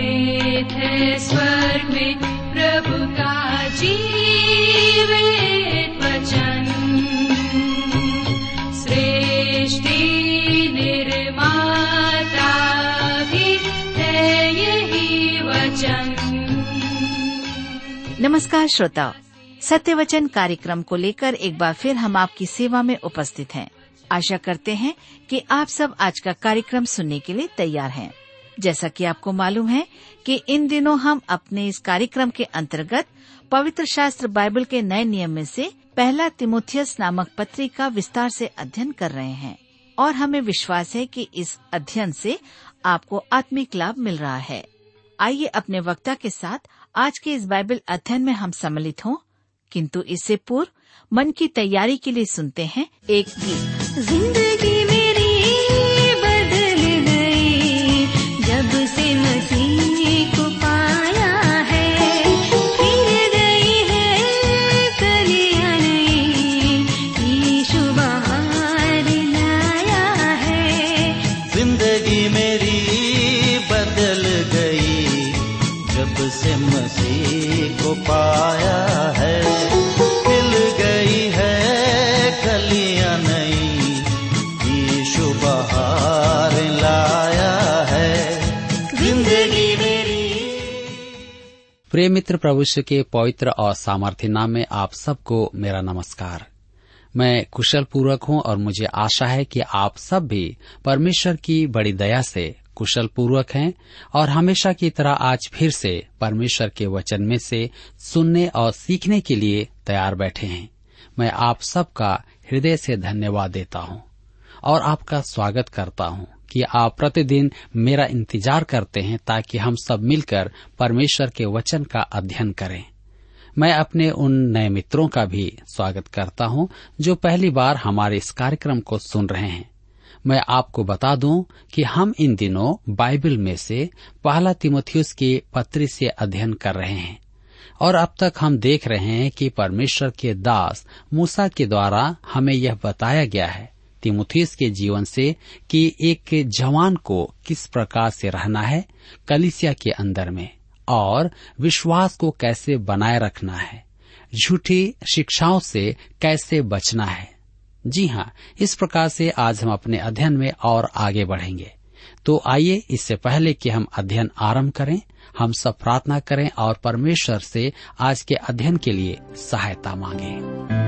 है स्वर्ग में प्रभु का जीवित वचन। सृष्टि निर्माता भी है यही वचन। नमस्कार श्रोताओ सत्य वचन कार्यक्रम को लेकर एक बार फिर हम आपकी सेवा में उपस्थित हैं। आशा करते हैं कि आप सब आज का कार्यक्रम सुनने के लिए तैयार हैं। जैसा कि आपको मालूम है कि इन दिनों हम अपने इस कार्यक्रम के अंतर्गत पवित्र शास्त्र बाइबल के नए नियम में से पहला तिमोथियस नामक पत्री का विस्तार से अध्ययन कर रहे हैं और हमें विश्वास है कि इस अध्ययन से आपको आत्मिक लाभ मिल रहा है। आइए अपने वक्ता के साथ आज के इस बाइबल अध्ययन में हम सम्मिलित हों, किंतु इससे पूर्व मन की तैयारी के लिए सुनते हैं एक गीत। ज़िंदगी प्रिय मित्र प्रभुष्य के पवित्र और सामर्थ्य नाम में आप सबको मेरा नमस्कार। मैं कुशल पूर्वक हूँ और मुझे आशा है कि आप सब भी परमेश्वर की बड़ी दया से कुशल पूर्वक हैं और हमेशा की तरह आज फिर से परमेश्वर के वचन में से सुनने और सीखने के लिए तैयार बैठे हैं। मैं आप सबका हृदय से धन्यवाद देता हूँ। और आपका स्वागत करता हूँ कि आप प्रतिदिन मेरा इंतज़ार करते हैं ताकि हम सब मिलकर परमेश्वर के वचन का अध्ययन करें। मैं अपने उन नए मित्रों का भी स्वागत करता हूँ जो पहली बार हमारे इस कार्यक्रम को सुन रहे हैं। मैं आपको बता दूँ कि हम इन दिनों बाइबल में से पहला तिमोथियस के पत्री से अध्ययन कर रहे हैं और अब तक हम देख रहे हैं कि परमेश्वर के दास मूसा के द्वारा हमें यह बताया गया है। तिमुथियस के जीवन से कि एक जवान को किस प्रकार से रहना है कलिसिया के अंदर में और विश्वास को कैसे बनाए रखना है, झूठी शिक्षाओं से कैसे बचना है जी हाँ इस प्रकार से आज हम अपने अध्ययन में और आगे बढ़ेंगे तो आइए इससे पहले कि हम अध्ययन आरंभ करें, हम सब प्रार्थना करें और परमेश्वर से आज के अध्ययन के लिए सहायता मांगें।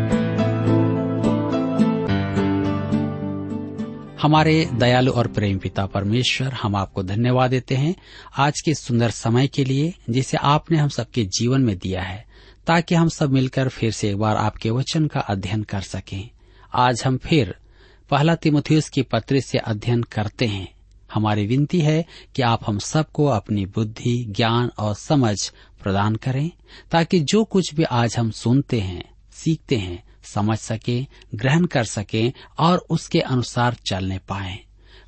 हमारे दयालु और प्रेम पिता परमेश्वर हम आपको धन्यवाद देते हैं आज के सुंदर समय के लिए जिसे आपने हम सबके जीवन में दिया है, ताकि हम सब मिलकर फिर से एक बार आपके वचन का अध्ययन कर सकें। आज हम फिर पहला तिमुथियुस की पत्र से अध्ययन करते हैं। हमारी विनती है कि आप हम सबको अपनी बुद्धि, ज्ञान और समझ प्रदान करें, ताकि जो कुछ भी आज हम सुनते हैं, सीखते हैं समझ सके, ग्रहण कर सके और उसके अनुसार चलने पाए।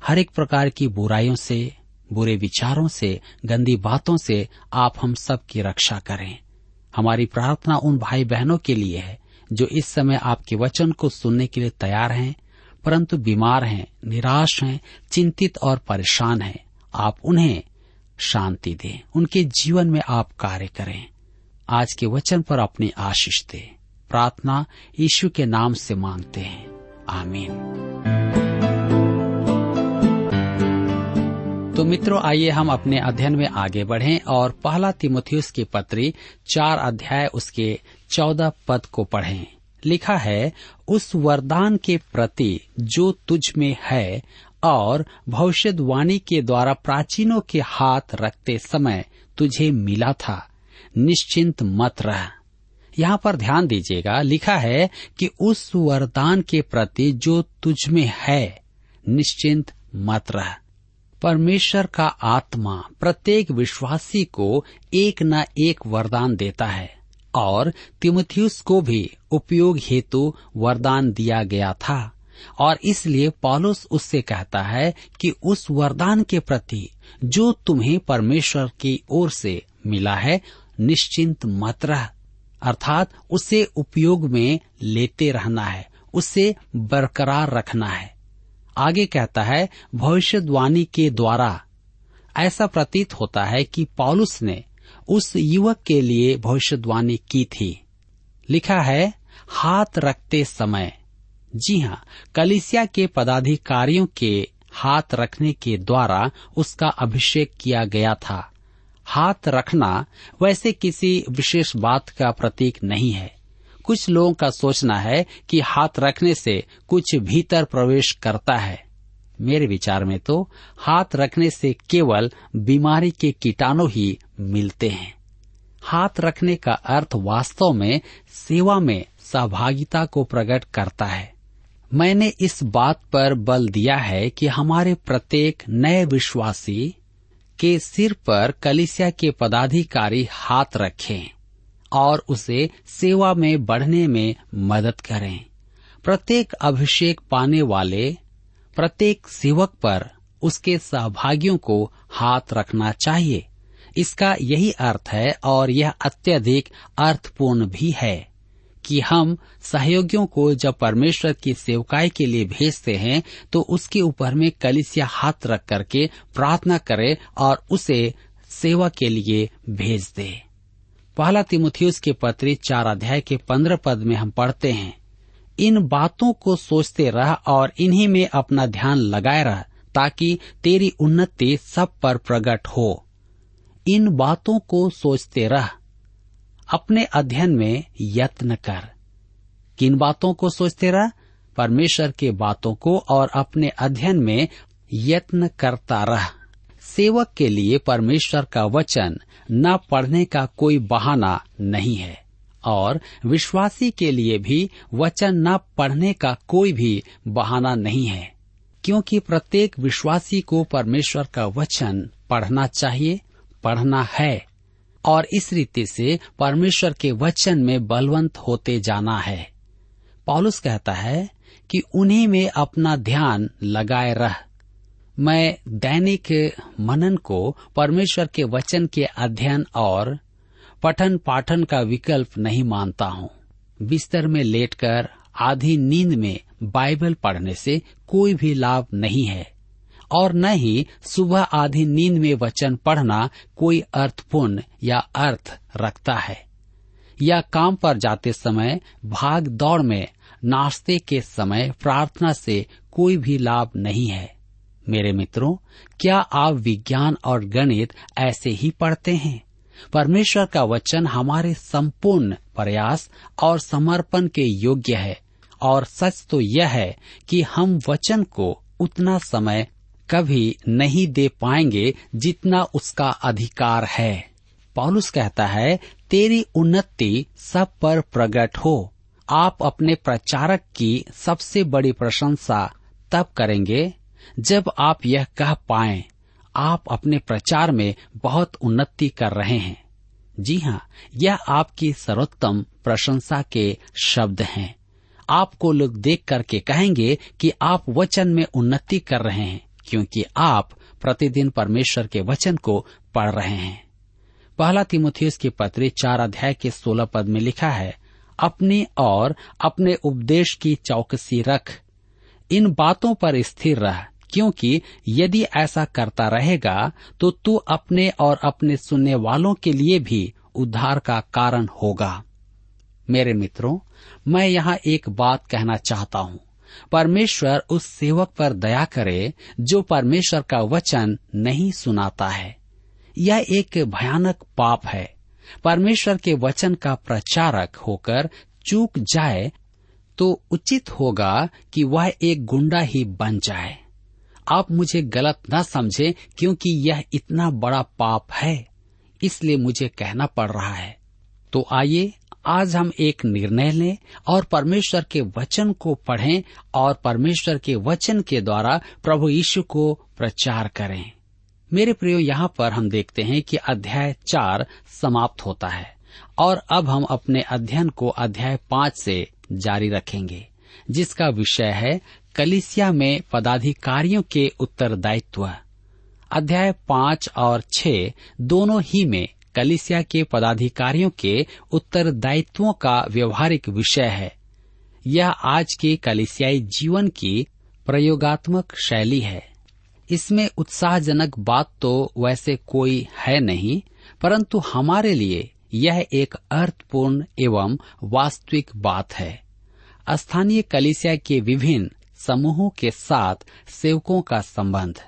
हर एक प्रकार की बुराइयों से, बुरे विचारों से, गंदी बातों से आप हम सब की रक्षा करें। हमारी प्रार्थना उन भाई बहनों के लिए है, जो इस समय आपके वचन को सुनने के लिए तैयार हैं, परंतु बीमार हैं, निराश हैं, चिंतित और परेशान हैं। आप उन्हें शांति दें, उनके जीवन में आप कार्य करें। आज के वचन पर अपनी आशीष दें। प्रार्थना यीशु के नाम से मांगते हैं। आमीन। तो मित्रों, आइए हम अपने अध्ययन में आगे बढ़ें और पहला तिमोथियस की पत्री चार अध्याय उसके चौदह पद को पढ़ें। लिखा है, उस वरदान के प्रति जो तुझ में है और भविष्यवाणी के द्वारा प्राचीनों के हाथ रखते समय तुझे मिला था, निश्चिंत मत रह। यहाँ पर ध्यान दीजिएगा, लिखा है कि उस वरदान के प्रति जो तुझ में है, निश्चिंत मत रह। परमेश्वर का आत्मा प्रत्येक विश्वासी को एक न एक वरदान देता है, और तिमुथियुस को भी उपयोग हेतु वरदान दिया गया था, और इसलिए पॉलुस उससे कहता है कि उस वरदान के प्रति जो तुम्हें परमेश्वर की ओर से मिला है, निश्चिंत मत रह। अर्थात उसे उपयोग में लेते रहना है, उसे बरकरार रखना है। आगे कहता है भविष्यवाणी के द्वारा ऐसा प्रतीत होता है कि पॉलुस ने उस युवक के लिए भविष्यवाणी की थी। लिखा है, हाथ रखते समय। जी हाँ कलिसिया के पदाधिकारियों के हाथ रखने के द्वारा उसका अभिषेक किया गया था। हाथ रखना वैसे किसी विशेष बात का प्रतीक नहीं है। कुछ लोगों का सोचना है कि हाथ रखने से कुछ भीतर प्रवेश करता है। मेरे विचार में तो हाथ रखने से केवल बीमारी के कीटाणु ही मिलते हैं। हाथ रखने का अर्थ वास्तव में सेवा में सहभागिता को प्रकट करता है। मैंने इस बात पर बल दिया है कि हमारे प्रत्येक नए विश्वासी के सिर पर कलिसिया के पदाधिकारी हाथ रखें और उसे सेवा में बढ़ने में मदद करें। प्रत्येक अभिषेक पाने वाले, प्रत्येक सेवक पर उसके सहभागियों को हाथ रखना चाहिए। इसका यही अर्थ है और यह अत्यधिक अर्थपूर्ण भी है। कि हम सहयोगियों को जब परमेश्वर की सेवकाई के लिए भेजते हैं तो उसके ऊपर में कलिसिया हाथ रख करके प्रार्थना करे और उसे सेवा के लिए भेज दे। पहला तिमुथियुस के पत्री चार अध्याय के पंद्रह पद में हम पढ़ते हैं, इन बातों को सोचते रह और इन्हीं में अपना ध्यान लगाए रह, ताकि तेरी उन्नति सब पर प्रकट हो। इन बातों को सोचते रह अपने अध्ययन में यत्न कर। किन बातों को सोचते रह परमेश्वर के बातों को और अपने अध्ययन में यत्न करता रह। सेवक के लिए परमेश्वर का वचन न पढ़ने का कोई बहाना नहीं है, और विश्वासी के लिए भी वचन न पढ़ने का कोई भी बहाना नहीं है। क्योंकि प्रत्येक विश्वासी को परमेश्वर का वचन पढ़ना चाहिए, पढ़ना है। और इस रीति से परमेश्वर के वचन में बलवंत होते जाना है। पॉलुस कहता है कि उन्हीं में अपना ध्यान लगाए रह। मैं दैनिक मनन को परमेश्वर के वचन के अध्ययन और पठन पाठन का विकल्प नहीं मानता हूँ। बिस्तर में लेटकर आधी नींद में बाइबल पढ़ने से कोई भी लाभ नहीं है। और न ही सुबह आधी नींद में वचन पढ़ना कोई अर्थपूर्ण या अर्थ रखता है। या काम पर जाते समय, भाग दौड़ में, नाश्ते के समय प्रार्थना से कोई भी लाभ नहीं है। मेरे मित्रों, क्या आप विज्ञान और गणित ऐसे ही पढ़ते हैं? परमेश्वर का वचन हमारे संपूर्ण प्रयास और समर्पण के योग्य है। और सच तो यह है कि हम वचन को उतना समय कभी नहीं दे पाएँगे जितना उसका अधिकार है। पॉलुस कहता है, तेरी उन्नति सब पर प्रकट हो। आप अपने प्रचारक की सबसे बड़ी प्रशंसा तब करेंगे जब आप यह कह पाए, आप अपने प्रचार में बहुत उन्नति कर रहे हैं। जी हाँ यह आपकी सर्वोत्तम प्रशंसा के शब्द हैं। आपको लोग देख करके कहेंगे कि आप वचन में उन्नति कर रहे हैं। क्योंकि आप प्रतिदिन परमेश्वर के वचन को पढ़ रहे हैं। पहला तिमुथियस की पत्री चार अध्याय के सोलह पद में लिखा है, अपने और अपने उपदेश की चौकसी रख। इन बातों पर स्थिर रह, क्योंकि यदि ऐसा करता रहेगा तो तू अपने और अपने सुनने वालों के लिए भी उद्धार का कारण होगा। मेरे मित्रों, मैं यहाँ एक बात कहना चाहता हूँ। परमेश्वर उस सेवक पर दया करे, जो परमेश्वर का वचन नहीं सुनाता है। यह एक भयानक पाप है। परमेश्वर के वचन का प्रचारक होकर चूक जाए तो उचित होगा कि वह एक गुंडा ही बन जाए। आप मुझे गलत न समझे, क्योंकि यह इतना बड़ा पाप है, इसलिए मुझे कहना पड़ रहा है। तो आइए आज हम एक निर्णय लें और परमेश्वर के वचन को पढ़ें और परमेश्वर के वचन के द्वारा प्रभु यीशु को प्रचार करें। मेरे प्रियो, यहाँ पर हम देखते हैं कि अध्याय चार समाप्त होता है और अब हम अपने अध्ययन को अध्याय पाँच से जारी रखेंगे, जिसका विषय है कलिसिया में पदाधिकारियों के उत्तरदायित्व। अध्याय पाँच और छह दोनों ही में कलिसिया के पदाधिकारियों के उत्तरदायित्वों का व्यवहारिक विषय है। यह आज के कलिसियाई जीवन की प्रयोगात्मक शैली है। इसमें उत्साहजनक बात तो वैसे कोई है नहीं, परंतु हमारे लिए यह एक अर्थपूर्ण एवं वास्तविक बात है। स्थानीय कलिसिया के विभिन्न समूहों के साथ सेवकों का संबंध।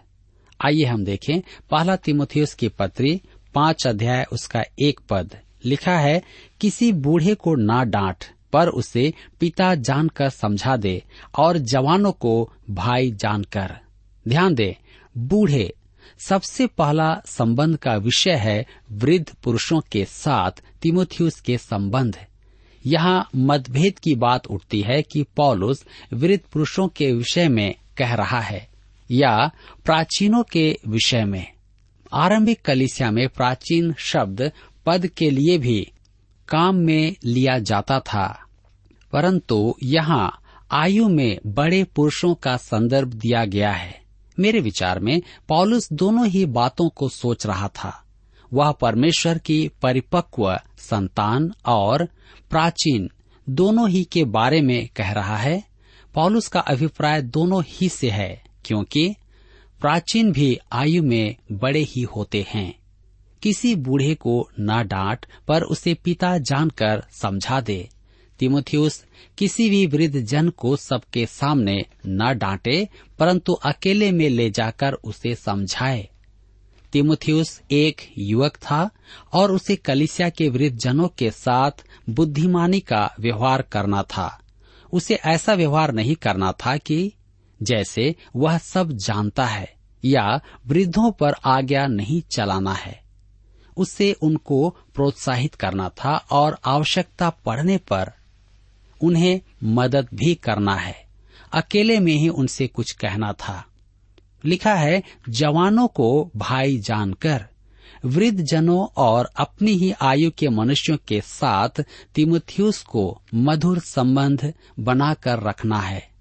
आइए हम देखें पहला तिमोथियस की पत्री पाँच अध्याय उसका एक पद लिखा है, किसी बूढ़े को ना डांट, पर उसे पिता जानकर समझा दे और जवानों को भाई जानकर। ध्यान दे, बूढ़े, सबसे पहला संबंध का विषय है वृद्ध पुरुषों के साथ तिमोथियस के संबंध। यहाँ मतभेद की बात उठती है कि पॉलुस वृद्ध पुरुषों के विषय में कह रहा है या प्राचीनों के विषय में। आरंभिक कलिसिया में प्राचीन शब्द पद के लिए भी काम में लिया जाता था। परंतु यहाँ आयु में बड़े पुरुषों का संदर्भ दिया गया है। मेरे विचार में पॉलुस दोनों ही बातों को सोच रहा था। वह परमेश्वर की परिपक्व संतान और प्राचीन दोनों ही के बारे में कह रहा है। पॉलुस का अभिप्राय दोनों ही से है, क्योंकि प्राचीन भी आयु में बड़े ही होते हैं। किसी बूढ़े को न डांट, पर उसे पिता जानकर समझा दे। तिमोथियस, किसी भी वृद्ध जन को सबके सामने न डांटे, परंतु अकेले में ले जाकर उसे समझाए। तिमोथियस एक युवक था, और उसे कलिसिया के वृद्ध जनों के साथ बुद्धिमानी का व्यवहार करना था। उसे ऐसा व्यवहार नहीं करना था कि, जैसे वह सब जानता है। या वृद्धों पर आज्ञा नहीं चलाना है। उससे उनको प्रोत्साहित करना था और आवश्यकता पड़ने पर उन्हें मदद भी करना है। अकेले में ही उनसे कुछ कहना था। लिखा है, जवानों को भाई जानकर वृद्ध जनों और अपनी ही आयु के मनुष्यों के साथ तिमुथियुस को मधुर संबंध बनाकर रखना है।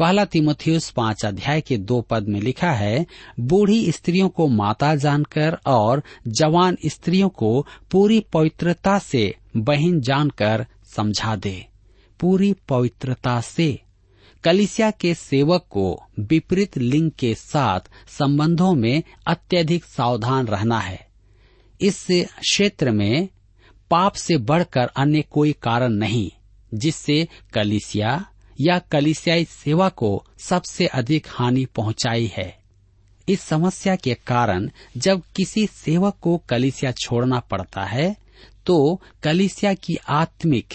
पहला तिमुथियुस पाँच अध्याय के दो पद में लिखा है, बूढ़ी स्त्रियों को माता जानकर और जवान स्त्रियों को पूरी पवित्रता से बहन जानकर समझा दे। पूरी पवित्रता से। कलिसिया के सेवक को विपरीत लिंग के साथ संबंधों में अत्यधिक सावधान रहना है। इस क्षेत्र में पाप से बढ़कर अन्य कोई कारण नहीं, जिससे कलिसिया या कलिसियाई सेवा को सबसे अधिक हानि पहुंचाई है। इस समस्या के कारण जब किसी सेवक को कलिसिया छोड़ना पड़ता है तो कलिसिया की आत्मिक,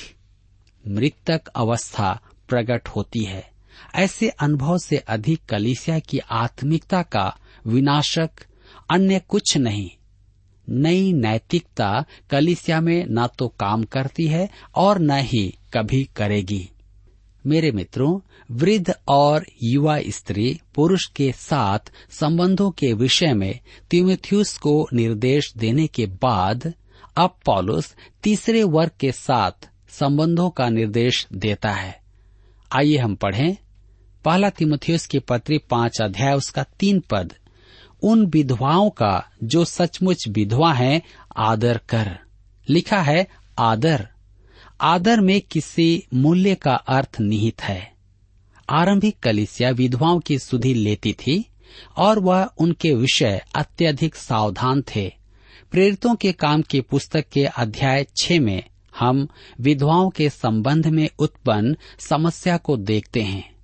मृतक अवस्था प्रकट होती है। ऐसे अनुभव से अधिक कलिसिया की आत्मिकता का विनाशक, अन्य कुछ नहीं। नई नैतिकता कलिसिया में न तो काम करती है और न ही कभी करेगी। मेरे मित्रों, वृद्ध और युवा स्त्री पुरुष के साथ संबंधों के विषय में तिमिथ्यूस को निर्देश देने के बाद अब पॉलुस तीसरे वर्ग के साथ संबंधों का निर्देश देता है। आइए हम पढ़ें। पहला तिमुथियस की पत्री पाँच अध्याय, उसका तीन पद। उन विधवाओं का जो सचमुच विधवा हैं, आदर कर। लिखा है, आदर। आदर में किसी मूल्य का अर्थ निहित है। आरंभिक कलिसिया विधवाओं की सुधि लेती थी और वह उनके विषय अत्यधिक सावधान थे। प्रेरितों के काम की पुस्तक के अध्याय छह में हम विधवाओं के संबंध में उत्पन्न समस्या को देखते हैं।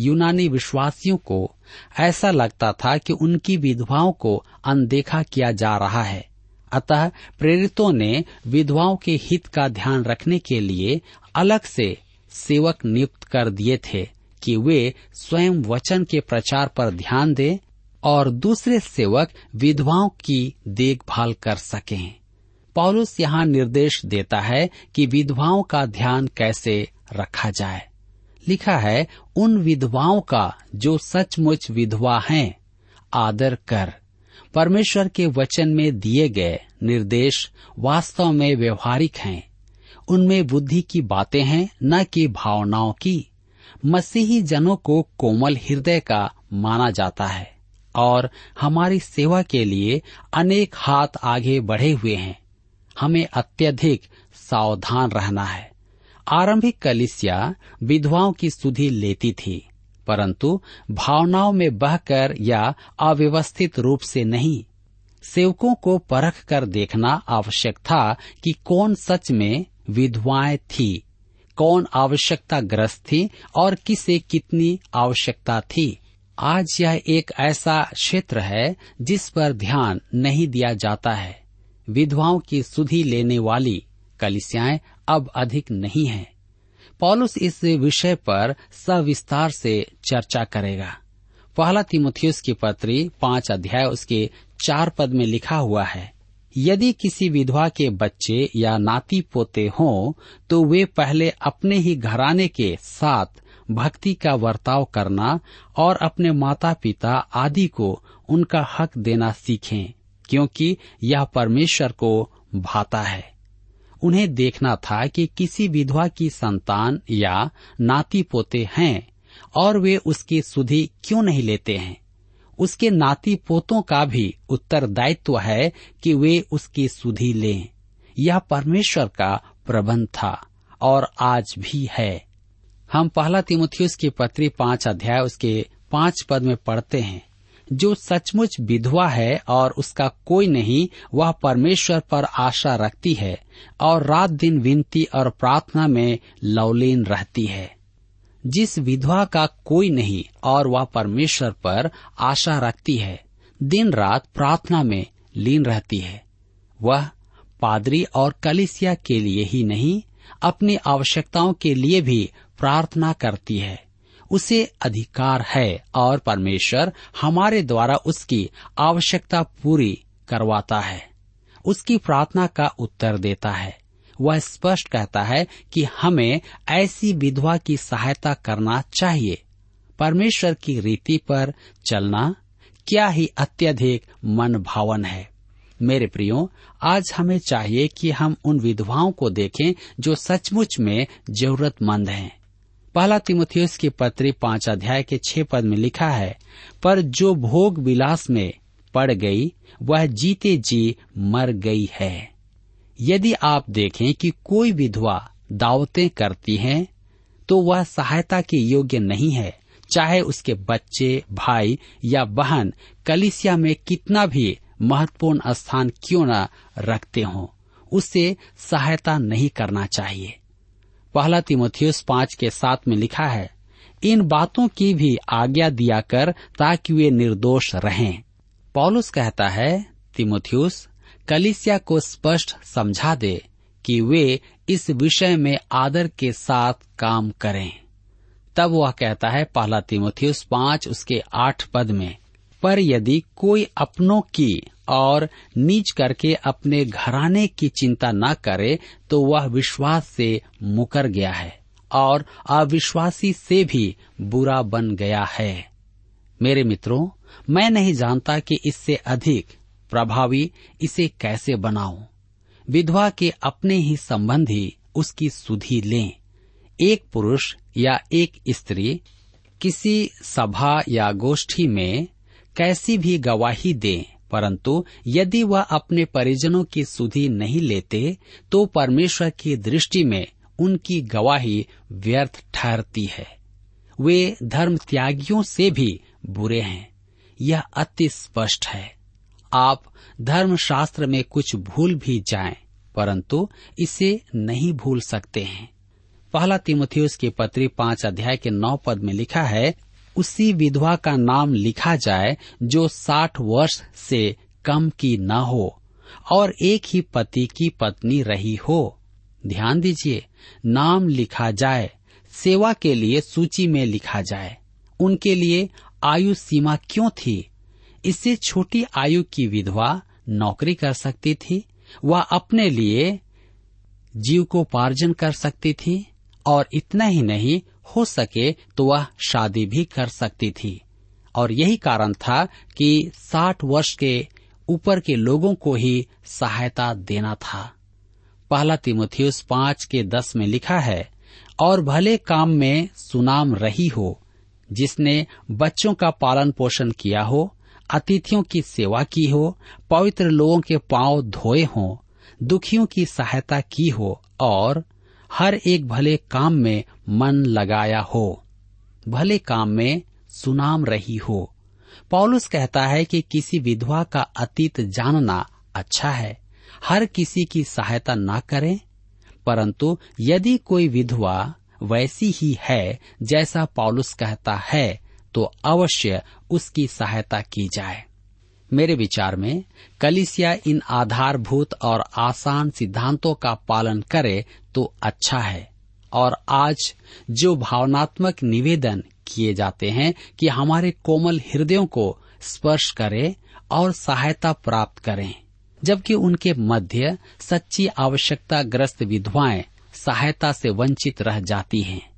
यूनानी विश्वासियों को ऐसा लगता था कि उनकी विधवाओं को अनदेखा किया जा रहा है। अतः प्रेरितों ने विधवाओं के हित का ध्यान रखने के लिए अलग से सेवक नियुक्त कर दिए थे कि वे स्वयं वचन के प्रचार पर ध्यान दें और दूसरे सेवक विधवाओं की देखभाल कर सकें। पौलुस यहाँ निर्देश देता है कि विधवाओं का ध्यान कैसे रखा जाए। लिखा है, उन विधवाओं का जो सचमुच विधवा हैं, आदर कर। परमेश्वर के वचन में दिए गए निर्देश वास्तव में व्यवहारिक हैं। उनमें बुद्धि की बातें हैं, न कि भावनाओं की। मसीही जनों को कोमल हृदय का माना जाता है और हमारी सेवा के लिए अनेक हाथ आगे बढ़े हुए हैं। हमें अत्यधिक सावधान रहना है। आरंभिक कलिसिया विधवाओं की सुधि लेती थी। परंतु भावनाओं में बहकर या अव्यवस्थित रूप से नहीं, सेवकों को परख कर देखना आवश्यक था कि कौन सच में विधवाएँ थी, कौन आवश्यकता ग्रस्त थी और किसे कितनी आवश्यकता थी आज यह एक ऐसा क्षेत्र है जिस पर ध्यान नहीं दिया जाता है विधवाओं की सुधि लेने वाली कलिसियाएँ अब अधिक नहीं हैं। पॉलुस इस विषय पर सविस्तार से चर्चा करेगा। पहला तिमुथियुस की पत्री पाँच अध्याय उसके चार पद में लिखा हुआ है, यदि किसी विधवा के बच्चे या नाती पोते हों तो वे पहले अपने ही घराने के साथ भक्ति का वर्ताव करना और अपने माता पिता आदि को उनका हक देना सीखें, क्योंकि यह परमेश्वर को भाता है। उन्हें देखना था कि किसी विधवा की संतान या नाती पोते हैं और वे उसकी सुधि क्यों नहीं लेते हैं। उसके नाती पोतों का भी उत्तरदायित्व है कि वे उसकी सुधि लें। यह परमेश्वर का प्रबंध था और आज भी है। हम पहला तिमुथियुस की पत्री पाँच अध्याय उसके पाँच पद में पढ़ते हैं। जो सचमुच विधवा है और उसका कोई नहीं, वह परमेश्वर पर आशा रखती है और रात दिन विनती और प्रार्थना में लवलीन रहती है। जिस विधवा का कोई नहीं और वह परमेश्वर पर आशा रखती है, दिन रात प्रार्थना में लीन रहती है। वह पादरी और कलिसिया के लिए ही नहीं, अपनी आवश्यकताओं के लिए भी प्रार्थना करती है। उसे अधिकार है और परमेश्वर हमारे द्वारा उसकी आवश्यकता पूरी करवाता है। उसकी प्रार्थना का उत्तर देता है। वह स्पष्ट कहता है कि हमें ऐसी विधवा की सहायता करना चाहिए। परमेश्वर की रीति पर चलना क्या ही अत्यधिक मन भावन है। मेरे प्रियो, आज हमें चाहिए कि हम उन विधवाओं को देखें जो सचमुच में जरूरतमंद हैं। पहला तिमुथियस की पत्री पाँच अध्याय के छह पद में लिखा है, पर जो भोग विलास में पड़ गई, वह जीते जी मर गई है। यदि आप देखें कि कोई विधवा दावतें करती है तो वह सहायता के योग्य नहीं है, चाहे उसके बच्चे, भाई या बहन, कलिसिया में कितना भी महत्वपूर्ण स्थान क्यों न रखते हों उससे सहायता नहीं करना चाहिए। पहला तिमोथियस पाँच के साथ में लिखा है, इन बातों की भी आज्ञा दिया कर ताकि वे निर्दोष रहें। पॉलुस कहता है, तिमोथियस, कलिसिया को स्पष्ट समझा दे कि वे इस विषय में आदर के साथ काम करें। तब वह कहता है, पहला तिमोथियस पाँच, उसके आठ पद में पर यदि कोई अपनों की और नीच करके अपने घराने की चिंता न करे तो वह विश्वास से मुकर गया है और अविश्वासी से भी बुरा बन गया है। मेरे मित्रों, मैं नहीं जानता कि इससे अधिक प्रभावी इसे कैसे बनाऊँ। विधवा के अपने ही संबंधी उसकी सुधि लें। एक पुरुष या एक स्त्री किसी सभा या गोष्ठी में कैसी भी गवाही दें परंतु यदि वह अपने परिजनों की सुधि नहीं लेते तो परमेश्वर की दृष्टि में उनकी गवाही व्यर्थ ठहरती है। वे धर्म त्यागियों से भी बुरे हैं। यह अति स्पष्ट है। आप धर्म शास्त्र में कुछ भूल भी जाएँ, परंतु इसे नहीं भूल सकते हैं। पहला तिमुथियुस की पत्री पाँच अध्याय के नौ पद में लिखा है उसी विधवा का नाम लिखा जाए जो साठ वर्ष से कम की न हो और एक ही पति की पत्नी रही हो। ध्यान दीजिए, नाम लिखा जाए, सेवा के लिए सूची में लिखा जाए। उनके लिए आयु सीमा क्यों थी? इससे छोटी आयु की विधवा नौकरी कर सकती थी, वह अपने लिए जीव को पार्जन कर सकती थी और इतना ही नहीं हो सके तो वह शादी भी कर सकती थी। और यही कारण था कि साठ वर्ष के ऊपर के लोगों को ही सहायता देना था। पहला तिमुथियुस पाँच के दस में लिखा है, और भले काम में सुनाम रही हो, जिसने बच्चों का पालन पोषण किया हो, अतिथियों की सेवा की हो, पवित्र लोगों के पाँव धोए हों, दुखियों की सहायता की हो, और हर एक भले काम में मन लगाया हो, भले काम में सुनाम रही हो। पौलुस कहता है कि किसी विधवा का अतीत जानना अच्छा है। हर किसी की सहायता न करें, परंतु यदि कोई विधवा वैसी ही है जैसा पौलुस कहता है तो अवश्य उसकी सहायता की जाए। मेरे विचार में, कलिसिया इन आधारभूत और आसान सिद्धांतों का पालन करे तो अच्छा है। और आज जो भावनात्मक निवेदन किए जाते हैं कि हमारे कोमल हृदयों को स्पर्श करे और सहायता प्राप्त करें, जबकि उनके मध्य सच्ची आवश्यकता ग्रस्त विधवाएँ सहायता से वंचित रह जाती हैं।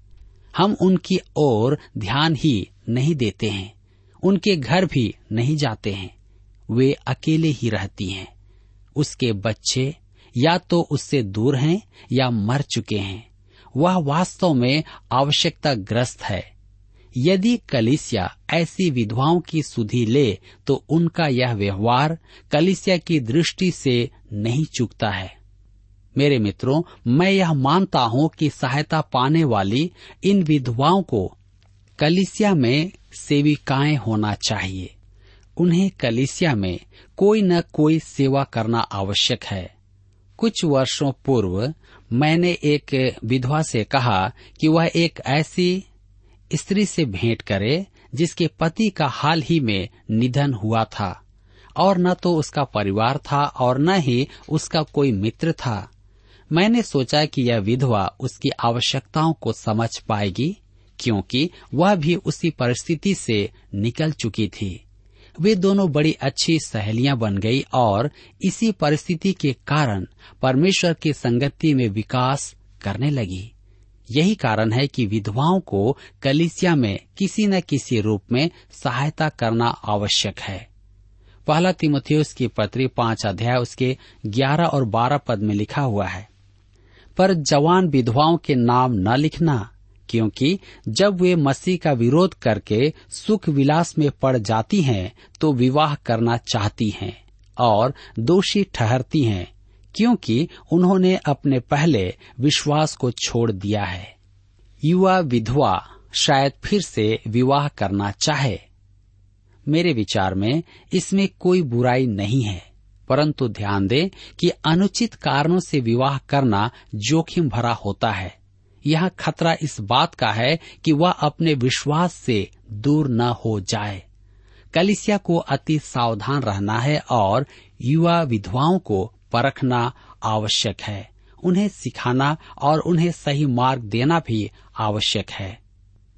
हम उनकी ओर ध्यान ही नहीं देते हैं, उनके घर भी नहीं जाते हैं। वे अकेले ही रहती हैं। उसके बच्चे या तो उससे दूर हैं या मर चुके हैं। वह वास्तव में आवश्यकता ग्रस्त है। यदि कलिसिया ऐसी विधवाओं की सुधि ले तो उनका यह व्यवहार कलिसिया की दृष्टि से नहीं चुकता है। मेरे मित्रों, मैं यह मानता हूँ कि सहायता पाने वाली इन विधवाओं को कलिसिया में सेविकाएँ होना चाहिए। उन्हें कलिसिया में कोई न कोई सेवा करना आवश्यक है। कुछ वर्षों पूर्व मैंने एक विधवा से कहा कि वह एक ऐसी स्त्री से भेंट करे जिसके पति का हाल ही में निधन हुआ था और न तो उसका परिवार था और न ही उसका कोई मित्र था। मैंने सोचा कि यह विधवा उसकी आवश्यकताओं को समझ पाएगी, क्योंकि वह भी उसी परिस्थिति से निकल चुकी थी। वे दोनों बड़ी अच्छी सहेलियाँ बन गई और इसी परिस्थिति के कारण परमेश्वर की संगति में विकास करने लगी। यही कारण है कि विधवाओं को कलिसिया में किसी न किसी रूप में सहायता करना आवश्यक है। पहला तिमोथियस की पत्री पाँच अध्याय उसके ग्यारह और बारह पद में लिखा हुआ है, पर जवान विधवाओं के नाम न लिखना क्योंकि जब वे मसीह का विरोध करके सुख विलास में पड़ जाती हैं तो विवाह करना चाहती हैं और दोषी ठहरती हैं, क्योंकि उन्होंने अपने पहले विश्वास को छोड़ दिया है। युवा विधवा शायद फिर से विवाह करना चाहे। मेरे विचार में इसमें कोई बुराई नहीं है, परंतु ध्यान दें कि अनुचित कारणों से विवाह करना जोखिम भरा होता है। यह खतरा इस बात का है कि वह अपने विश्वास से दूर न हो जाए। कलिसिया को अति सावधान रहना है और युवा विधवाओं को परखना आवश्यक है। उन्हें सिखाना और उन्हें सही मार्ग देना भी आवश्यक है।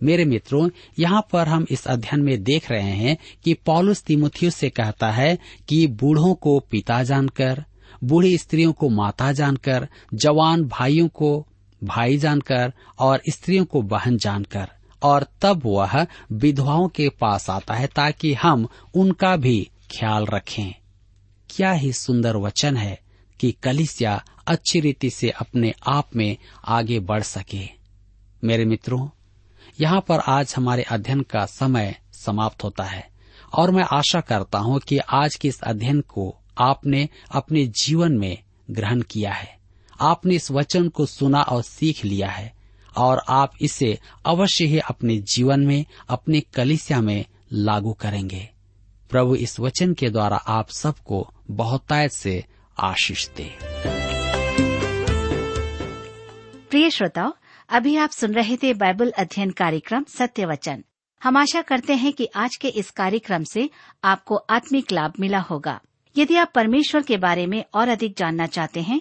मेरे मित्रों, यहाँ पर हम इस अध्ययन में देख रहे हैं कि पॉलुस तिमुथियुस से कहता है कि बूढ़ों को पिता जानकर, बूढ़ी स्त्रियों को माता जानकर, जवान भाइयों को भाई जानकर और स्त्रियों को बहन जानकर। और तब वह विधवाओं के पास आता है ताकि हम उनका भी ख्याल रखें। क्या ही सुंदर वचन है कि कलिसिया अच्छी रीति से अपने आप में आगे बढ़ सके। मेरे मित्रों, यहाँ पर आज हमारे अध्ययन का समय समाप्त होता है, और मैं आशा करता हूँ कि आज के इस अध्ययन को आपने अपने जीवन में ग्रहण किया है। आपने इस वचन को सुना और सीख लिया है, और आप इसे अवश्य ही अपने जीवन में, अपने कलिसिया में लागू करेंगे। प्रभु इस वचन के द्वारा आप सबको बहुतायत से आशीष दे। प्रिय श्रोताओ, अभी आप सुन रहे थे बाइबल अध्ययन कार्यक्रम सत्य वचन। हम आशा करते हैं कि आज के इस कार्यक्रम से आपको आत्मिक लाभ मिला होगा। यदि आप परमेश्वर के बारे में और अधिक जानना चाहते हैं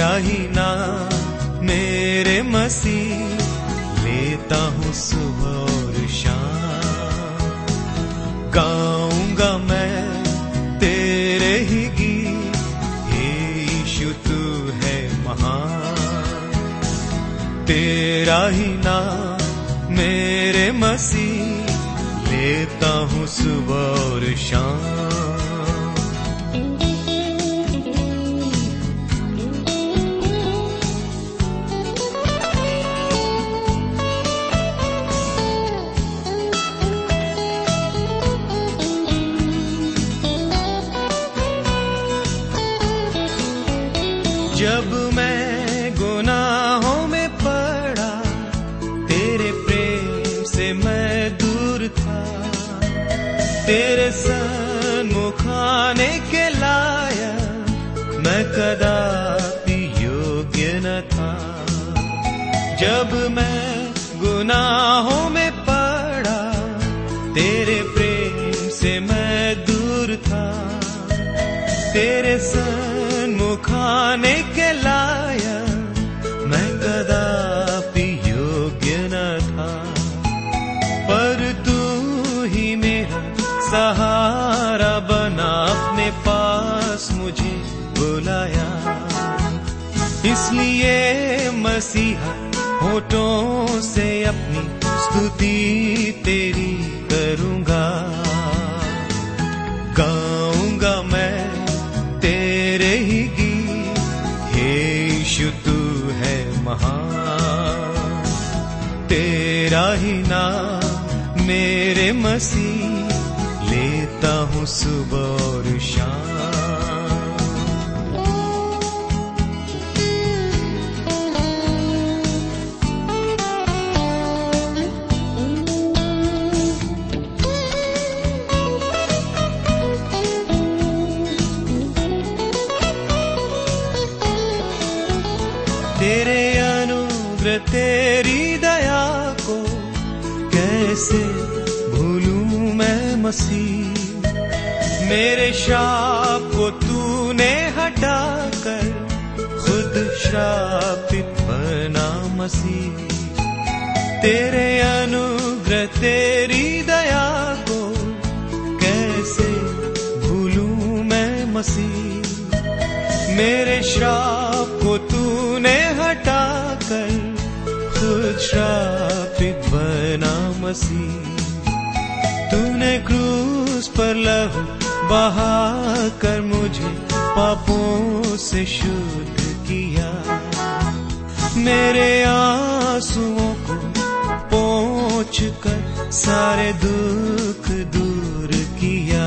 तेरा ही नाम मेरे मसीह, लेता हूँ सुबह और शाम। गाऊँगा मैं तेरे ही गीत यीशु तू है महान। तेरा ही नाम मेरे मसीह, लेता हूँ सुबह और शाम। सहारा बना अपने पास मुझे बुलाया। इसलिए मसीहा होठों से अपनी स्तुति तेरी करूँगा। गाऊँगा मैं तेरे ही गीत, हे यीशु तू है महान। तेरा ही नाम मेरे मसीह लेता हूँ सुबह और शाम। तेरे तेरी दया को कैसे भूलूं मैं मसीह? मेरे शाप को तूने हटाकर खुद श्रापित बना मसीह। तेरे अनुग्रह, तेरी दया को कैसे भूलूं मैं मसीह? मेरे श्राप को तूने हटाकर खुद श्रापित बना मसीह। तूने क्रूस पर लहू बहा कर मुझे पापों से शुद्ध किया। मेरे आंसुओं को पोंछ कर सारे दुख दूर किया।